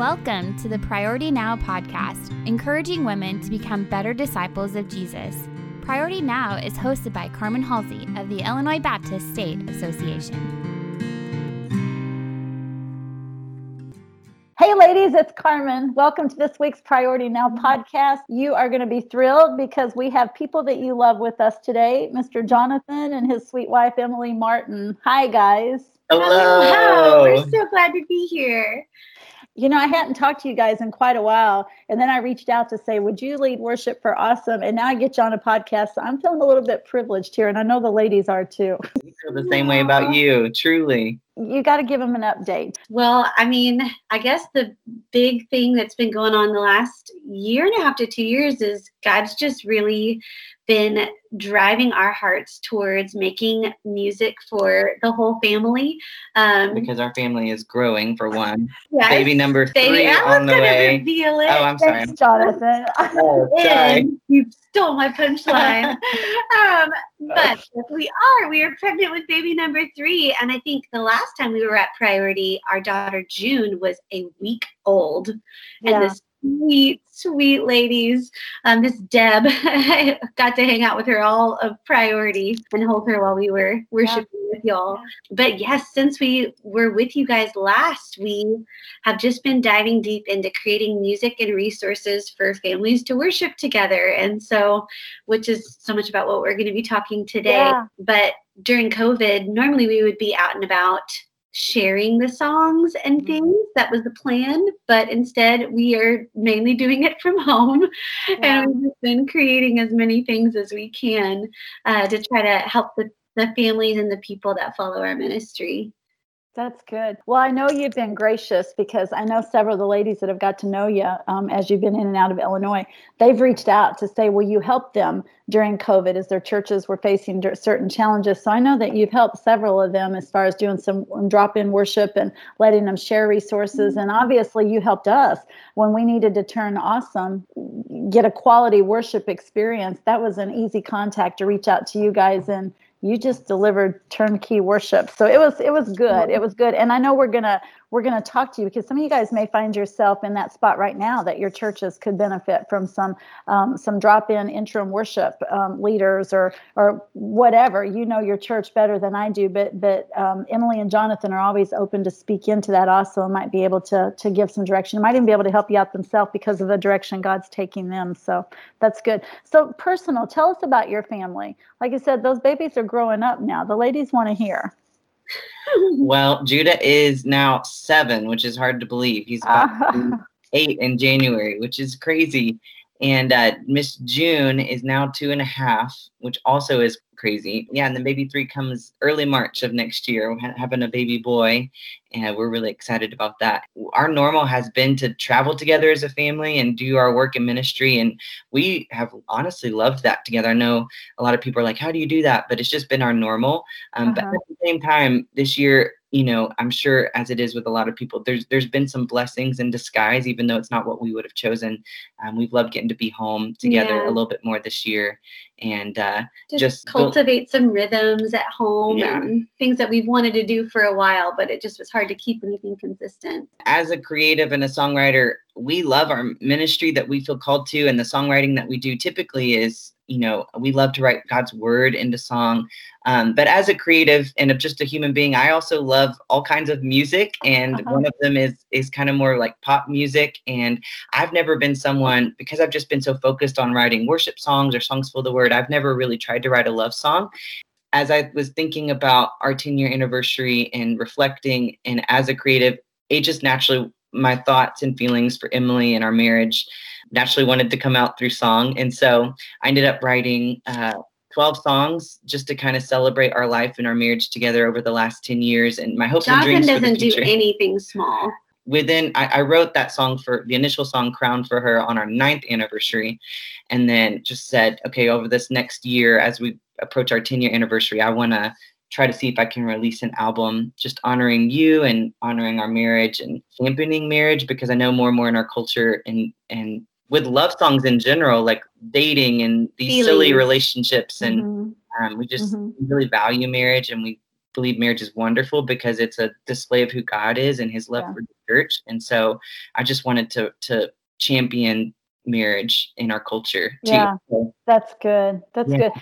Welcome to the Priority Now podcast, encouraging women to become better disciples of Jesus. Priority Now is hosted by Carmen Halsey of the Illinois Baptist State Association. Hey, ladies, it's Carmen. Welcome to this week's Priority Now podcast. You are going to be thrilled because we have people that you love with us today Mr. Jonathan and his sweet wife, Emily Martin. Hi, guys. Hello. Hello. We're so glad to be here you know, I hadn't talked to you guys in quite a while. And then I reached out to say, would you lead worship for awesome? And now I get you on a podcast. So I'm feeling a little bit privileged here. And I know the ladies are too. We feel the same way about you, truly. You got to give them an update. Well, I mean, I guess the big thing that's been going on the last year and a half to two years is God's just really been driving our hearts towards making music for the whole family. Um, because our family is growing, for one. Yes, Baby number three on the way. Reveal it. Oh, I'm sorry, Thanks, Jonathan. oh, sorry. You stole my punchline. um, but we are. We are pregnant with baby number three, and I think the last time we were at Priority, our daughter June was a week old, and this sweet, sweet ladies. Um, this Deb, I got to hang out with her all of priority and hold her while we were worshiping yeah. with y'all. But yes, since we were with you guys last, we have just been diving deep into creating music and resources for families to worship together. And so, which is so much about what we're going to be talking today. Yeah. But during COVID, normally we would be out and about sharing the songs and mm-hmm. things. That was the plan, but instead we are mainly doing it from home, yeah. and we've been creating as many things as we can uh, to try to help the, the families and the people that follow our ministry. That's good. Well, I know you've been gracious because I know several of the ladies that have got to know you um, as you've been in and out of Illinois. They've reached out to say, "Will you help them during COVID as their churches were facing certain challenges?" So I know that you've helped several of them as far as doing some drop-in worship and letting them share resources. And obviously, you helped us when we needed to turn awesome, get a quality worship experience. That was an easy contact to reach out to you guys and you just delivered turnkey worship. So it was it was good. It was good. And i know we're gonna we're going to talk to you because some of you guys may find yourself in that spot right now that your churches could benefit from some um, some drop-in interim worship um, leaders or or whatever. You know your church better than I do, but but um, Emily and Jonathan are always open to speak into that also and might be able to to give some direction. Might even be able to help you out themselves because of the direction God's taking them. So that's good. So personal, tell us about your family. Like I said, those babies are growing up now. The ladies want to hear well, Judah is now seven, which is hard to believe. He's about uh-huh. eight in January, which is crazy. And uh, Miss June is now two and a half, which also is crazy. Yeah, and then baby three comes early March of next year. We're having a baby boy, and we're really excited about that. Our normal has been to travel together as a family and do our work in ministry, and we have honestly loved that together. I know a lot of people are like, "How do you do that?" But it's just been our normal. Um, uh-huh. But at the same time, this year you know i'm sure as it is with a lot of people there's there's been some blessings in disguise even though it's not what we would have chosen um, we've loved getting to be home together yeah. a little bit more this year and uh, just, just, cultivate some rhythms at home yeah. and things that we've wanted to do for a while but it just was hard to keep anything consistent as a creative and a songwriter we love our ministry that we feel called to and the songwriting that we do typically is you know we love to write god's word into song um, but as a creative and just a human being i also love all kinds of music and uh-huh. one of them is is kind of more like pop music and i've never been someone because i've just been so focused on writing worship songs or songs for the word i've never really tried to write a love song as i was thinking about our 10 year anniversary and reflecting and as a creative it just naturally my thoughts and feelings for emily and our marriage naturally wanted to come out through song. And so I ended up writing uh, 12 songs just to kind of celebrate our life and our marriage together over the last 10 years. And my hopes Jonathan and dreams doesn't do anything small. Within, I, I, wrote that song for the initial song Crown for her on our ninth anniversary. And then just said, okay, over this next year, as we approach our 10 year anniversary, I want to try to see if I can release an album just honoring you and honoring our marriage and championing marriage because I know more and more in our culture and and with love songs in general, like dating and these silly relationships, and mm-hmm. um, we just mm-hmm. really value marriage, and we believe marriage is wonderful because it's a display of who God is and His love yeah. for the church. And so I just wanted to to champion marriage in our culture too. Yeah, that's good. That's yeah. good.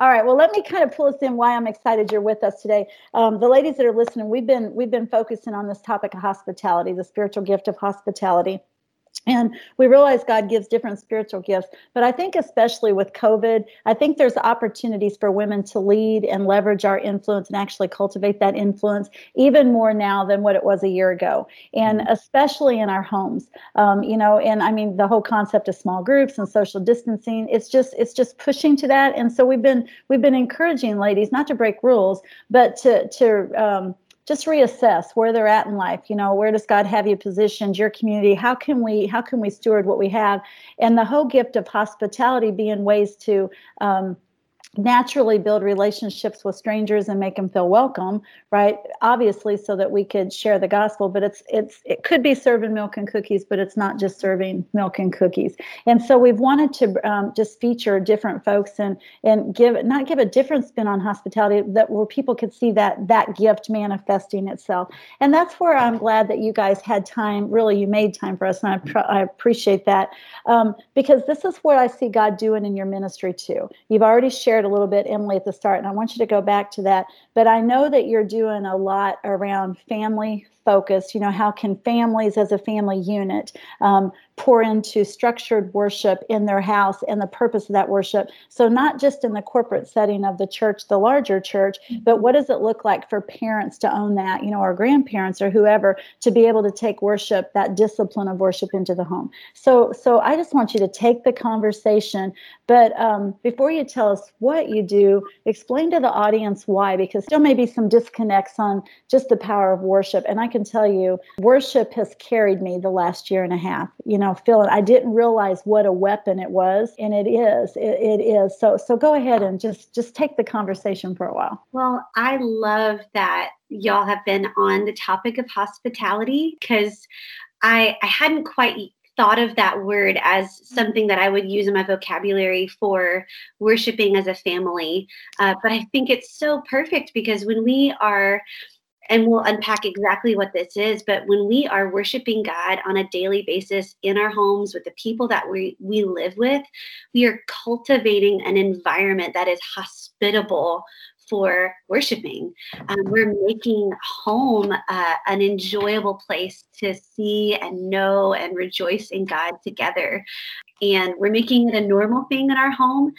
All right. Well, let me kind of pull us in why I'm excited you're with us today. Um, the ladies that are listening, we've been we've been focusing on this topic of hospitality, the spiritual gift of hospitality. And we realize God gives different spiritual gifts. But I think, especially with COVID, I think there's opportunities for women to lead and leverage our influence and actually cultivate that influence even more now than what it was a year ago. And mm-hmm. especially in our homes, um, you know, and I mean, the whole concept of small groups and social distancing, it's just, it's just pushing to that. And so we've been, we've been encouraging ladies not to break rules, but to, to, um, just reassess where they're at in life you know where does god have you positioned your community? How can we how can we steward what we have? And the whole gift of hospitality being ways to um, naturally build relationships with strangers and make them feel welcome right? Obviously so that we could share the gospel but it's it's it could be serving milk and cookies but it's not just serving milk and cookies. And so we've wanted to um, just feature different folks and and give not give a different spin on hospitality that where people could see that that gift manifesting itself. And that's where i'm glad that you guys had time really you made time for us and i, pr- I appreciate that um, because this is what i see god doing in your ministry too. You've already shared a little bit, Emily, at the start, and I want you to go back to that. But I know that you're doing a lot around family focused. You know, how can families as a family unit um, pour into structured worship in their house and the purpose of that worship? So, not just in the corporate setting of the church, the larger church, but what does it look like for parents to own that, you know, or grandparents or whoever to be able to take worship, that discipline of worship into the home? So, so I just want you to take the conversation, but um, before you tell us what you do, explain to the audience why, because there may be some disconnects on just the power of worship. And I can tell you, worship has carried me the last year and a half. You know, feeling I didn't realize what a weapon it was, and it is. It, it is. So so go ahead and just just take the conversation for a while. Well, I love that y'all have been on the topic of hospitality because I I hadn't quite thought of that word as something that I would use in my vocabulary for worshiping as a family. Uh, but I think it's so perfect because when we are and we'll unpack exactly what this is but when we are worshiping god on a daily basis in our homes with the people that we we live with we are cultivating an environment that is hospitable for worshiping. Um, we're making home uh, an enjoyable place to see and know and rejoice in god together. And we're making it a normal thing in our home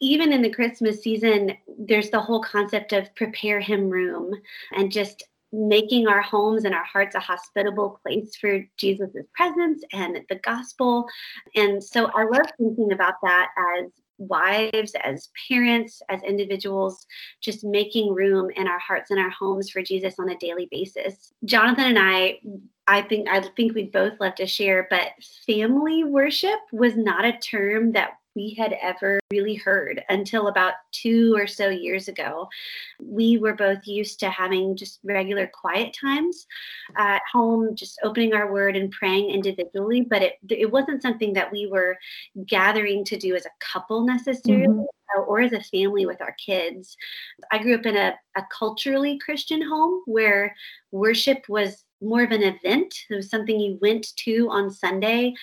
even in the Christmas season, there's the whole concept of prepare him room and just making our homes and our hearts a hospitable place for Jesus' presence and the gospel. And so I love thinking about that as wives, as parents, as individuals, just making room in our hearts and our homes for Jesus on a daily basis. Jonathan and I I think I think we'd both love to share, but family worship was not a term that we had ever really heard until about two or so years ago. We were both used to having just regular quiet times at home, just opening our word and praying individually, but it, it wasn't something that we were gathering to do as a couple necessarily. Mm-hmm or as a family with our kids. I grew up in a, a culturally Christian home where worship was more of an event. It was something you went to on Sunday.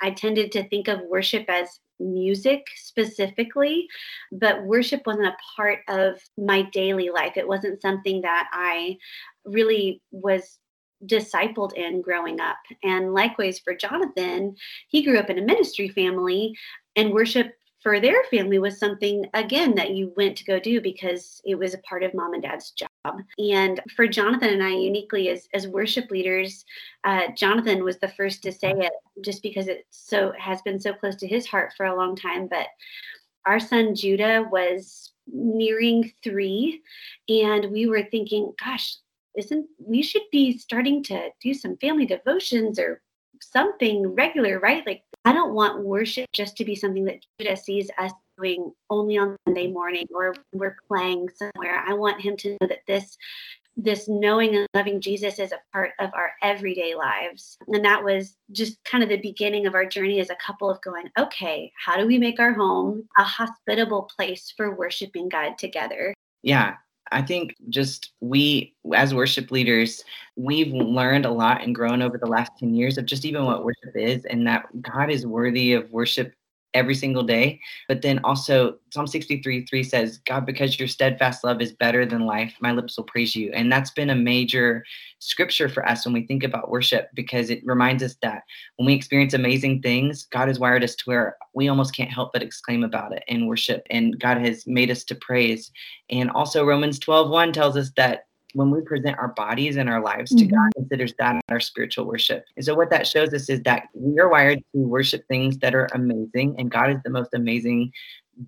I tended to think of worship as music specifically, but worship wasn't a part of my daily life. It wasn't something that I really was discipled in growing up. And likewise for Jonathan, he grew up in a ministry family and worship for their family was something again that you went to go do because it was a part of mom and dad's job and for jonathan and i uniquely as as worship leaders uh, jonathan was the first to say it just because it so has been so close to his heart for a long time but our son judah was nearing three and we were thinking gosh isn't we should be starting to do some family devotions or something regular right? Like I don't want worship just to be something that Judah sees us doing only on Sunday morning or we're playing somewhere. I want him to know that this this knowing and loving Jesus is a part of our everyday lives. And that was just kind of the beginning of our journey as a couple of going, okay, how do we make our home a hospitable place for worshiping God together? Yeah. I think just we, as worship leaders, we've learned a lot and grown over the last 10 years of just even what worship is, and that God is worthy of worship every single day. But then also Psalm 63 3 says, God, because your steadfast love is better than life, my lips will praise you. And that's been a major scripture for us when we think about worship because it reminds us that when we experience amazing things, God has wired us to where we almost can't help but exclaim about it in worship. And God has made us to praise. And also Romans 12 1 tells us that when we present our bodies and our lives to mm-hmm. God, considers that our spiritual worship. And so, what that shows us is that we are wired to worship things that are amazing, and God is the most amazing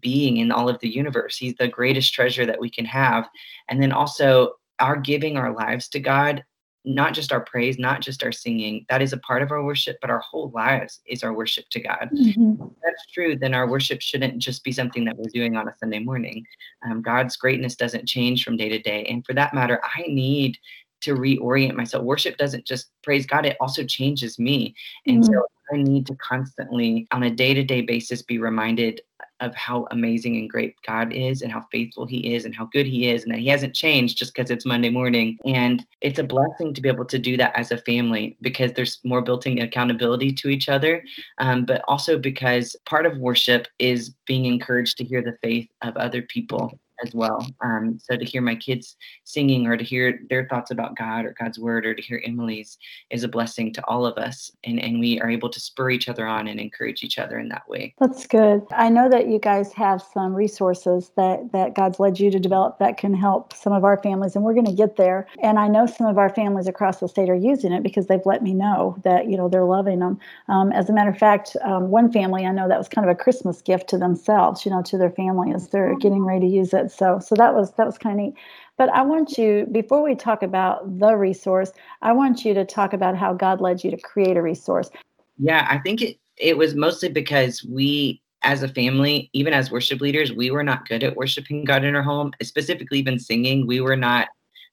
being in all of the universe. He's the greatest treasure that we can have. And then also, our giving our lives to God not just our praise, not just our singing. That is a part of our worship, but our whole lives is our worship to God. Mm-hmm. that's true, then our worship shouldn't just be something that we're doing on a Sunday morning. Um, God's greatness doesn't change from day to day. And for that matter, I need to reorient myself. Worship doesn't just praise God, it also changes me. And mm-hmm. so I need to constantly, on a day to day basis, be reminded of how amazing and great God is and how faithful He is and how good He is and that He hasn't changed just because it's Monday morning. And it's a blessing to be able to do that as a family because there's more built in accountability to each other, um, but also because part of worship is being encouraged to hear the faith of other people as well. Um, so to hear my kids singing or to hear their thoughts about God or God's word or to hear Emily's is a blessing to all of us. And, and we are able to spur each other on and encourage each other in that way. That's good. I know that you guys have some resources that, that God's led you to develop that can help some of our families, and we're going to get there. And I know some of our families across the state are using it because they've let me know that, you know, they're loving them. Um, as a matter of fact, um, one family I know that was kind of a Christmas gift to themselves, you know, to their family as they're getting ready to use it. So so that was that was kind of neat. But I want you before we talk about the resource, I want you to talk about how God led you to create a resource. Yeah, I think it it was mostly because we as a family, even as worship leaders, we were not good at worshiping God in our home, specifically even singing. We were not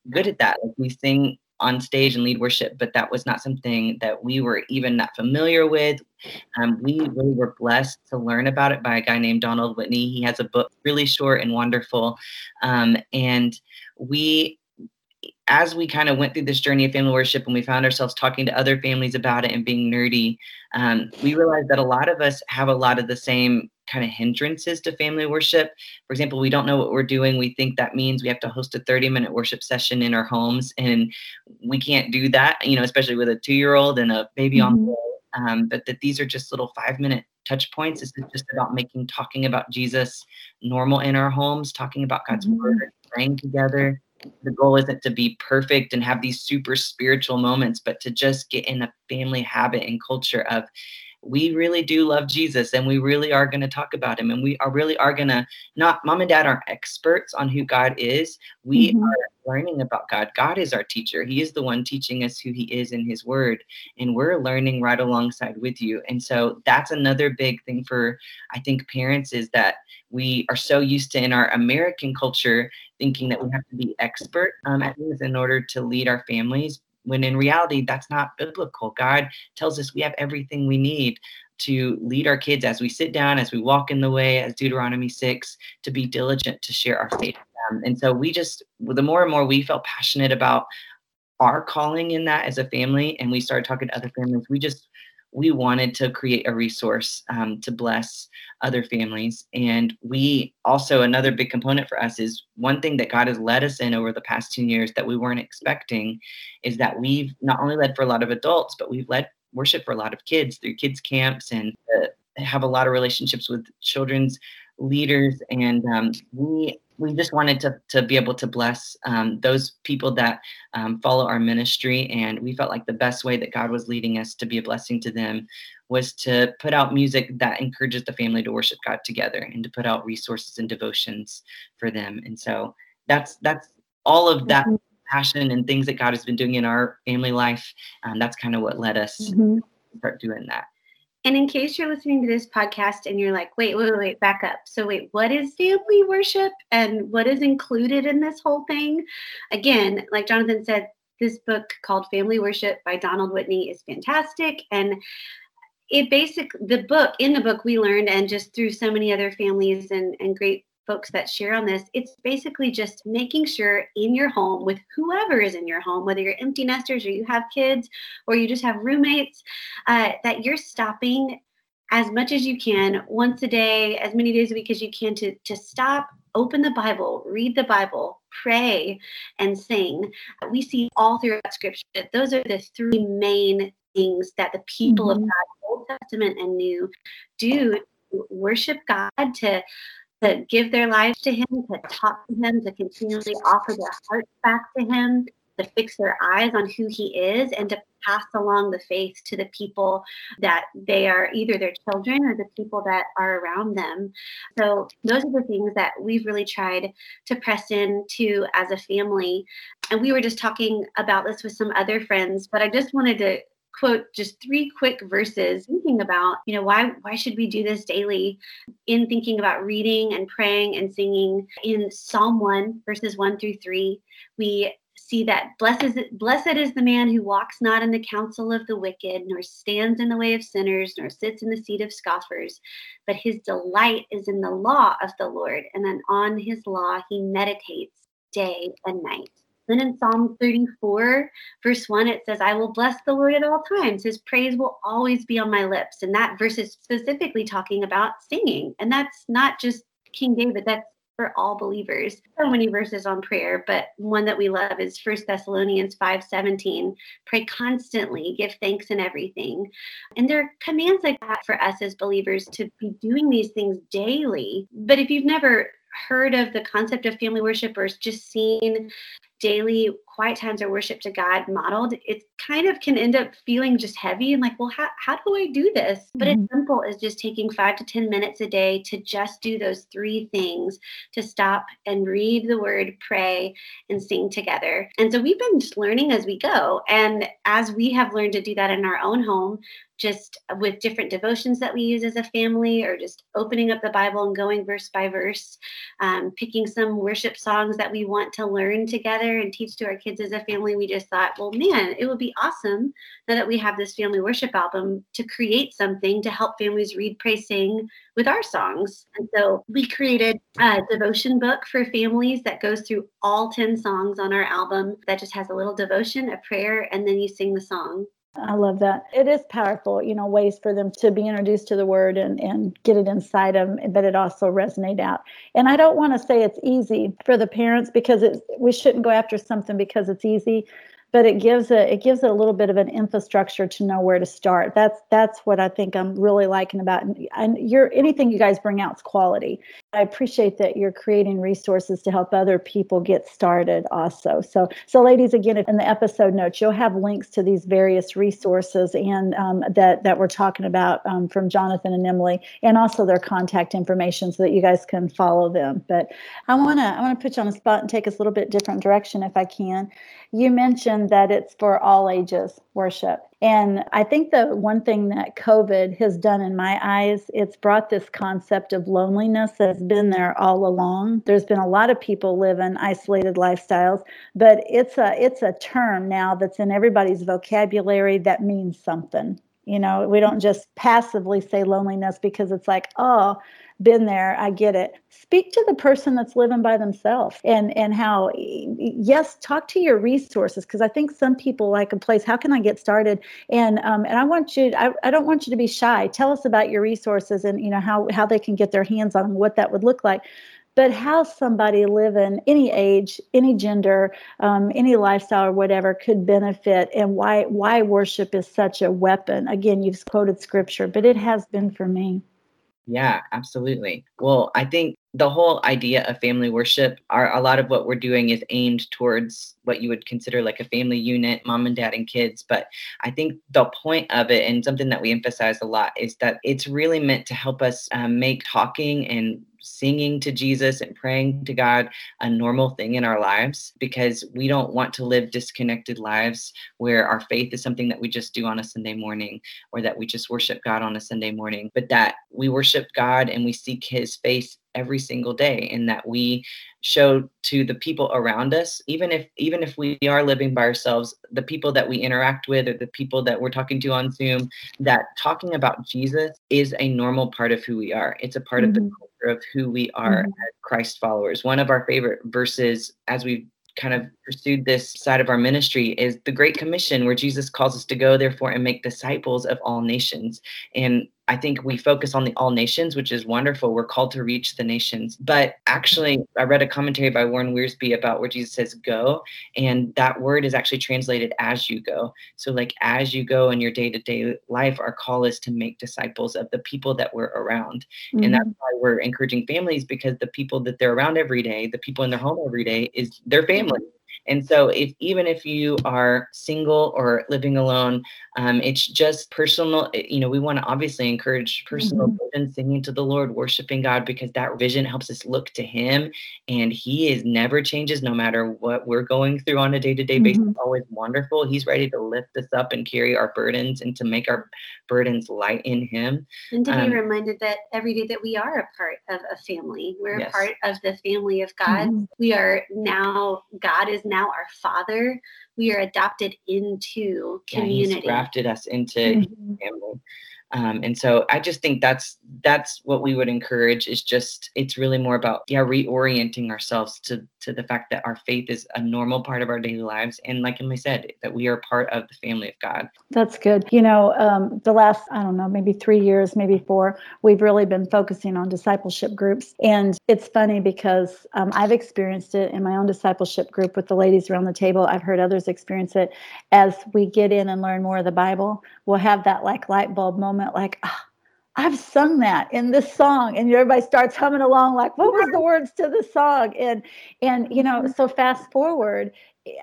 good at that. Like we sing on stage and lead worship, but that was not something that we were even not familiar with. Um, we really were blessed to learn about it by a guy named Donald Whitney. He has a book, really short and wonderful. Um, and we, as we kind of went through this journey of family worship and we found ourselves talking to other families about it and being nerdy, um, we realized that a lot of us have a lot of the same kind of hindrances to family worship. For example, we don't know what we're doing. We think that means we have to host a 30 minute worship session in our homes, and we can't do that, you know, especially with a two year old and a baby mm-hmm. on the way. Um, but that these are just little five minute touch points. It's just about making talking about Jesus normal in our homes, talking about God's mm-hmm. word, praying together. The goal isn't to be perfect and have these super spiritual moments, but to just get in a family habit and culture of we really do love Jesus and we really are going to talk about him and we are really are going to not mom and dad aren't experts on who God is. We mm-hmm. are learning about God. God is our teacher. He is the one teaching us who he is in his word and we're learning right alongside with you. And so that's another big thing for I think parents is that we are so used to in our American culture thinking that we have to be expert um, at things in order to lead our families when in reality, that's not biblical. God tells us we have everything we need to lead our kids as we sit down, as we walk in the way, as Deuteronomy 6, to be diligent to share our faith with them. And so we just, the more and more we felt passionate about our calling in that as a family, and we started talking to other families, we just we wanted to create a resource um, to bless other families. And we also, another big component for us is one thing that God has led us in over the past 10 years that we weren't expecting is that we've not only led for a lot of adults, but we've led worship for a lot of kids through kids camps and uh, have a lot of relationships with children's leaders. And um, we we just wanted to, to be able to bless um, those people that um, follow our ministry. And we felt like the best way that God was leading us to be a blessing to them was to put out music that encourages the family to worship God together and to put out resources and devotions for them. And so that's that's all of that mm-hmm. passion and things that God has been doing in our family life. Um, that's kind of what led us mm-hmm. start doing that. And in case you're listening to this podcast and you're like, wait, wait, wait, back up. So, wait, what is family worship and what is included in this whole thing? Again, like Jonathan said, this book called Family Worship by Donald Whitney is fantastic. And it basic the book in the book we learned and just through so many other families and, and great folks that share on this, it's basically just making sure in your home with whoever is in your home, whether you're empty nesters or you have kids or you just have roommates, uh, that you're stopping as much as you can once a day, as many days a week as you can to, to stop, open the Bible, read the Bible, pray, and sing. We see all throughout scripture that those are the three main things that the people mm-hmm. of God, Old Testament and New, do worship God, to to give their lives to him, to talk to him, to continually offer their hearts back to him, to fix their eyes on who he is, and to pass along the faith to the people that they are either their children or the people that are around them. So, those are the things that we've really tried to press into as a family. And we were just talking about this with some other friends, but I just wanted to quote just three quick verses thinking about you know why why should we do this daily in thinking about reading and praying and singing in psalm 1 verses 1 through 3 we see that blessed blessed is the man who walks not in the counsel of the wicked, nor stands in the way of sinners, nor sits in the seat of scoffers, but his delight is in the law of the Lord, and then on his law he meditates day and night. Then in Psalm 34, verse 1, it says, I will bless the Lord at all times. His praise will always be on my lips. And that verse is specifically talking about singing. And that's not just King David, that's for all believers. So many verses on prayer, but one that we love is First Thessalonians 5:17. Pray constantly, give thanks in everything. And there are commands like that for us as believers to be doing these things daily. But if you've never heard of the concept of family worship or just seen daily quiet times or worship to God modeled, it kind of can end up feeling just heavy and like, well, how, how do I do this? But mm-hmm. it's simple as just taking five to 10 minutes a day to just do those three things to stop and read the word, pray, and sing together. And so we've been just learning as we go. And as we have learned to do that in our own home, just with different devotions that we use as a family, or just opening up the Bible and going verse by verse, um, picking some worship songs that we want to learn together and teach to our kids as a family. We just thought, well, man, it would be awesome now that we have this family worship album to create something to help families read, pray, sing with our songs. And so we created a devotion book for families that goes through all 10 songs on our album that just has a little devotion, a prayer, and then you sing the song. I love that. It is powerful, you know, ways for them to be introduced to the word and, and get it inside them, but it also resonate out. And I don't want to say it's easy for the parents because it's, we shouldn't go after something because it's easy but it gives a it gives it a little bit of an infrastructure to know where to start. That's that's what I think I'm really liking about and you're anything you guys bring out is quality. I appreciate that you're creating resources to help other people get started also. So so ladies again in the episode notes you'll have links to these various resources and um, that that we're talking about um, from Jonathan and Emily and also their contact information so that you guys can follow them. But I want to I want to put you on the spot and take us a little bit different direction if I can. You mentioned that it's for all ages worship. And I think the one thing that COVID has done in my eyes, it's brought this concept of loneliness that's been there all along. There's been a lot of people living isolated lifestyles, but it's a it's a term now that's in everybody's vocabulary that means something. You know, we don't just passively say loneliness because it's like, oh, been there i get it. Speak to the person that's living by themselves and and how yes talk to your resources because i think some people like a place how can i get started? And um, and i want you I, I don't want you to be shy. Tell us about your resources and you know how how they can get their hands on what that would look like. But how somebody living any age any gender um, any lifestyle or whatever could benefit and why why worship is such a weapon. Again you've quoted scripture but it has been for me yeah, absolutely. Well, I think the whole idea of family worship are a lot of what we're doing is aimed towards what you would consider like a family unit, mom and dad and kids. But I think the point of it and something that we emphasize a lot is that it's really meant to help us um, make talking and singing to Jesus and praying to God a normal thing in our lives because we don't want to live disconnected lives where our faith is something that we just do on a Sunday morning or that we just worship God on a Sunday morning, but that we worship God and we seek his face every single day and that we show to the people around us even if even if we are living by ourselves the people that we interact with or the people that we're talking to on zoom that talking about jesus is a normal part of who we are it's a part mm-hmm. of the mm-hmm of who we are mm-hmm. as Christ followers. One of our favorite verses as we've kind of pursued this side of our ministry is the Great Commission, where Jesus calls us to go, therefore, and make disciples of all nations. And I think we focus on the all nations, which is wonderful. We're called to reach the nations. But actually, I read a commentary by Warren Wiersbe about where Jesus says go, and that word is actually translated as you go. So, like as you go in your day to day life, our call is to make disciples of the people that we're around. Mm-hmm. And that's mm-hmm. why we're encouraging families because the people that they're around every day, the people in their home every day, is their family. And so, if even if you are single or living alone, um, it's just personal. Eh, you know, we want to obviously encourage personal mm-hmm. singing to the Lord, worshiping God, because that vision helps us look to Him, and He is never changes, no matter what we're going through on a day to day basis. Always wonderful. He's ready to lift us up and carry our burdens, and to make our burdens light in Him. And to um, be reminded that every day that we are a part of a family. We're yes. a part of the family of God. Mm-hmm. We are now. God is now our Father. We are adopted into community. Yeah, grafted us into mm-hmm. family. Um, and so I just think that's that's what we would encourage is just it's really more about yeah reorienting ourselves to to the fact that our faith is a normal part of our daily lives and like Emily said that we are part of the family of God. That's good. You know, um, the last I don't know maybe three years, maybe four, we've really been focusing on discipleship groups, and it's funny because um, I've experienced it in my own discipleship group with the ladies around the table. I've heard others experience it as we get in and learn more of the Bible. We'll have that like light bulb moment like, oh, I've sung that in this song, and everybody starts humming along like, what was the words to the song? And and you know, mm-hmm. so fast forward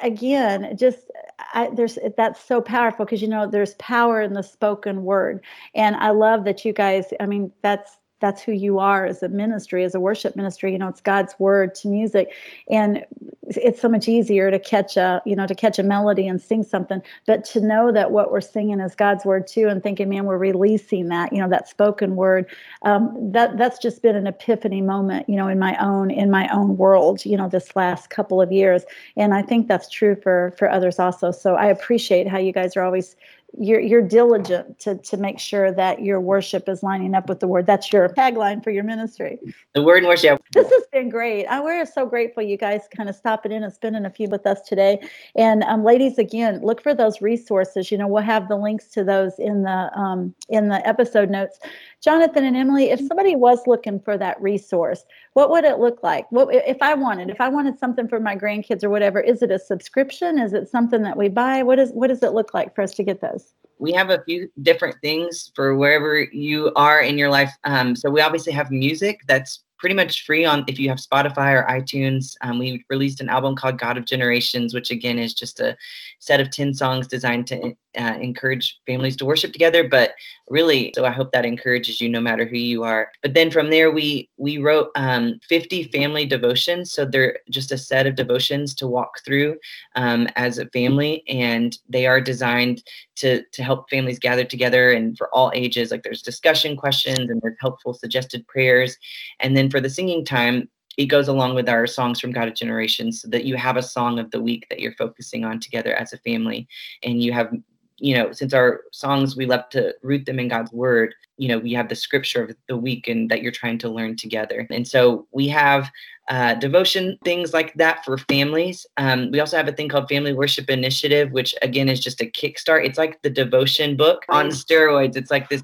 again, just I, there's that's so powerful because you know there's power in the spoken word, and I love that you guys. I mean, that's that's who you are as a ministry as a worship ministry. You know it's god's word to music. And it's so much easier to catch a you know to catch a melody and sing something but to know that what we're singing is god's word too and thinking man we're releasing that you know that spoken word um, that that's just been an epiphany moment you know in my own in my own world you know this last couple of years. And i think that's true for for others also. So i appreciate how you guys are always you're you're diligent to to make sure that your worship is lining up with the word. That's your tagline for your ministry. The word and worship. This has been great. I we're so grateful you guys kind of stopping in and spending a few with us today. And um, ladies, again, look for those resources. You know, we'll have the links to those in the um, in the episode notes. Jonathan and Emily, if somebody was looking for that resource, what would it look like? What if I wanted, if I wanted something for my grandkids or whatever, is it a subscription? Is it something that we buy? What is what does it look like for us to get those? We have a few different things for wherever you are in your life. Um, so we obviously have music that's pretty much free on if you have Spotify or iTunes. Um, we released an album called God of Generations, which again is just a set of 10 songs designed to uh, encourage families to worship together. But really, so I hope that encourages you no matter who you are. But then from there, we we wrote um, 50 family devotions. So they're just a set of devotions to walk through um, as a family, and they are designed to to help families gather together and for all ages. Like there's discussion questions and there's helpful suggested prayers, and then for the singing time, it goes along with our songs from God of Generations so that you have a song of the week that you're focusing on together as a family. And you have, you know, since our songs, we love to root them in God's word, you know, we have the scripture of the week and that you're trying to learn together. And so we have uh, devotion, things like that for families. Um, we also have a thing called Family Worship Initiative, which again is just a kickstart. It's like the devotion book on steroids. It's like this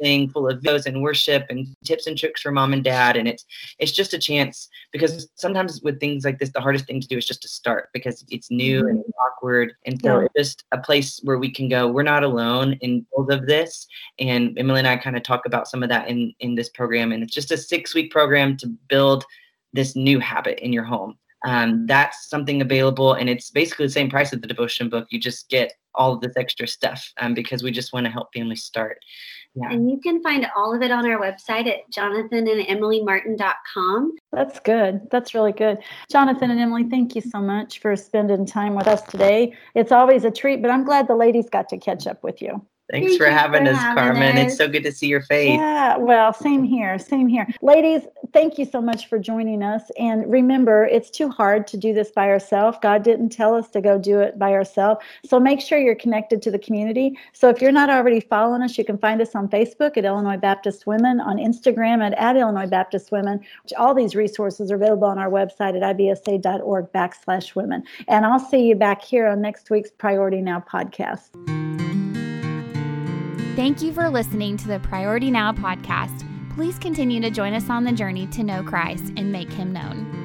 thing full of videos and worship and tips and tricks for mom and dad. And it's it's just a chance because sometimes with things like this, the hardest thing to do is just to start because it's new and mm-hmm. awkward. And so yeah. it's just a place where we can go. We're not alone in both of this. And Emily and I kind of talk about some of that in in this program. And it's just a six week program to build this new habit in your home. Um, that's something available, and it's basically the same price as the devotion book. You just get all of this extra stuff um, because we just want to help families start. Yeah. And you can find all of it on our website at jonathanandemilymartin.com. That's good. That's really good. Jonathan and Emily, thank you so much for spending time with us today. It's always a treat, but I'm glad the ladies got to catch up with you. Thanks Thank for having for us, having Carmen. us. It's so good to see your face. Yeah, well, same here, same here. Ladies, thank you so much for joining us. And remember, it's too hard to do this by ourselves. God didn't tell us to go do it by ourselves. So make sure you're connected to the community. So if you're not already following us, you can find us on Facebook at Illinois Baptist Women, on Instagram at, at Illinois Baptist Women. All these resources are available on our website at ibsa.org backslash women. And I'll see you back here on next week's Priority Now podcast. Thank you for listening to the Priority Now podcast. Please continue to join us on the journey to know Christ and make him known.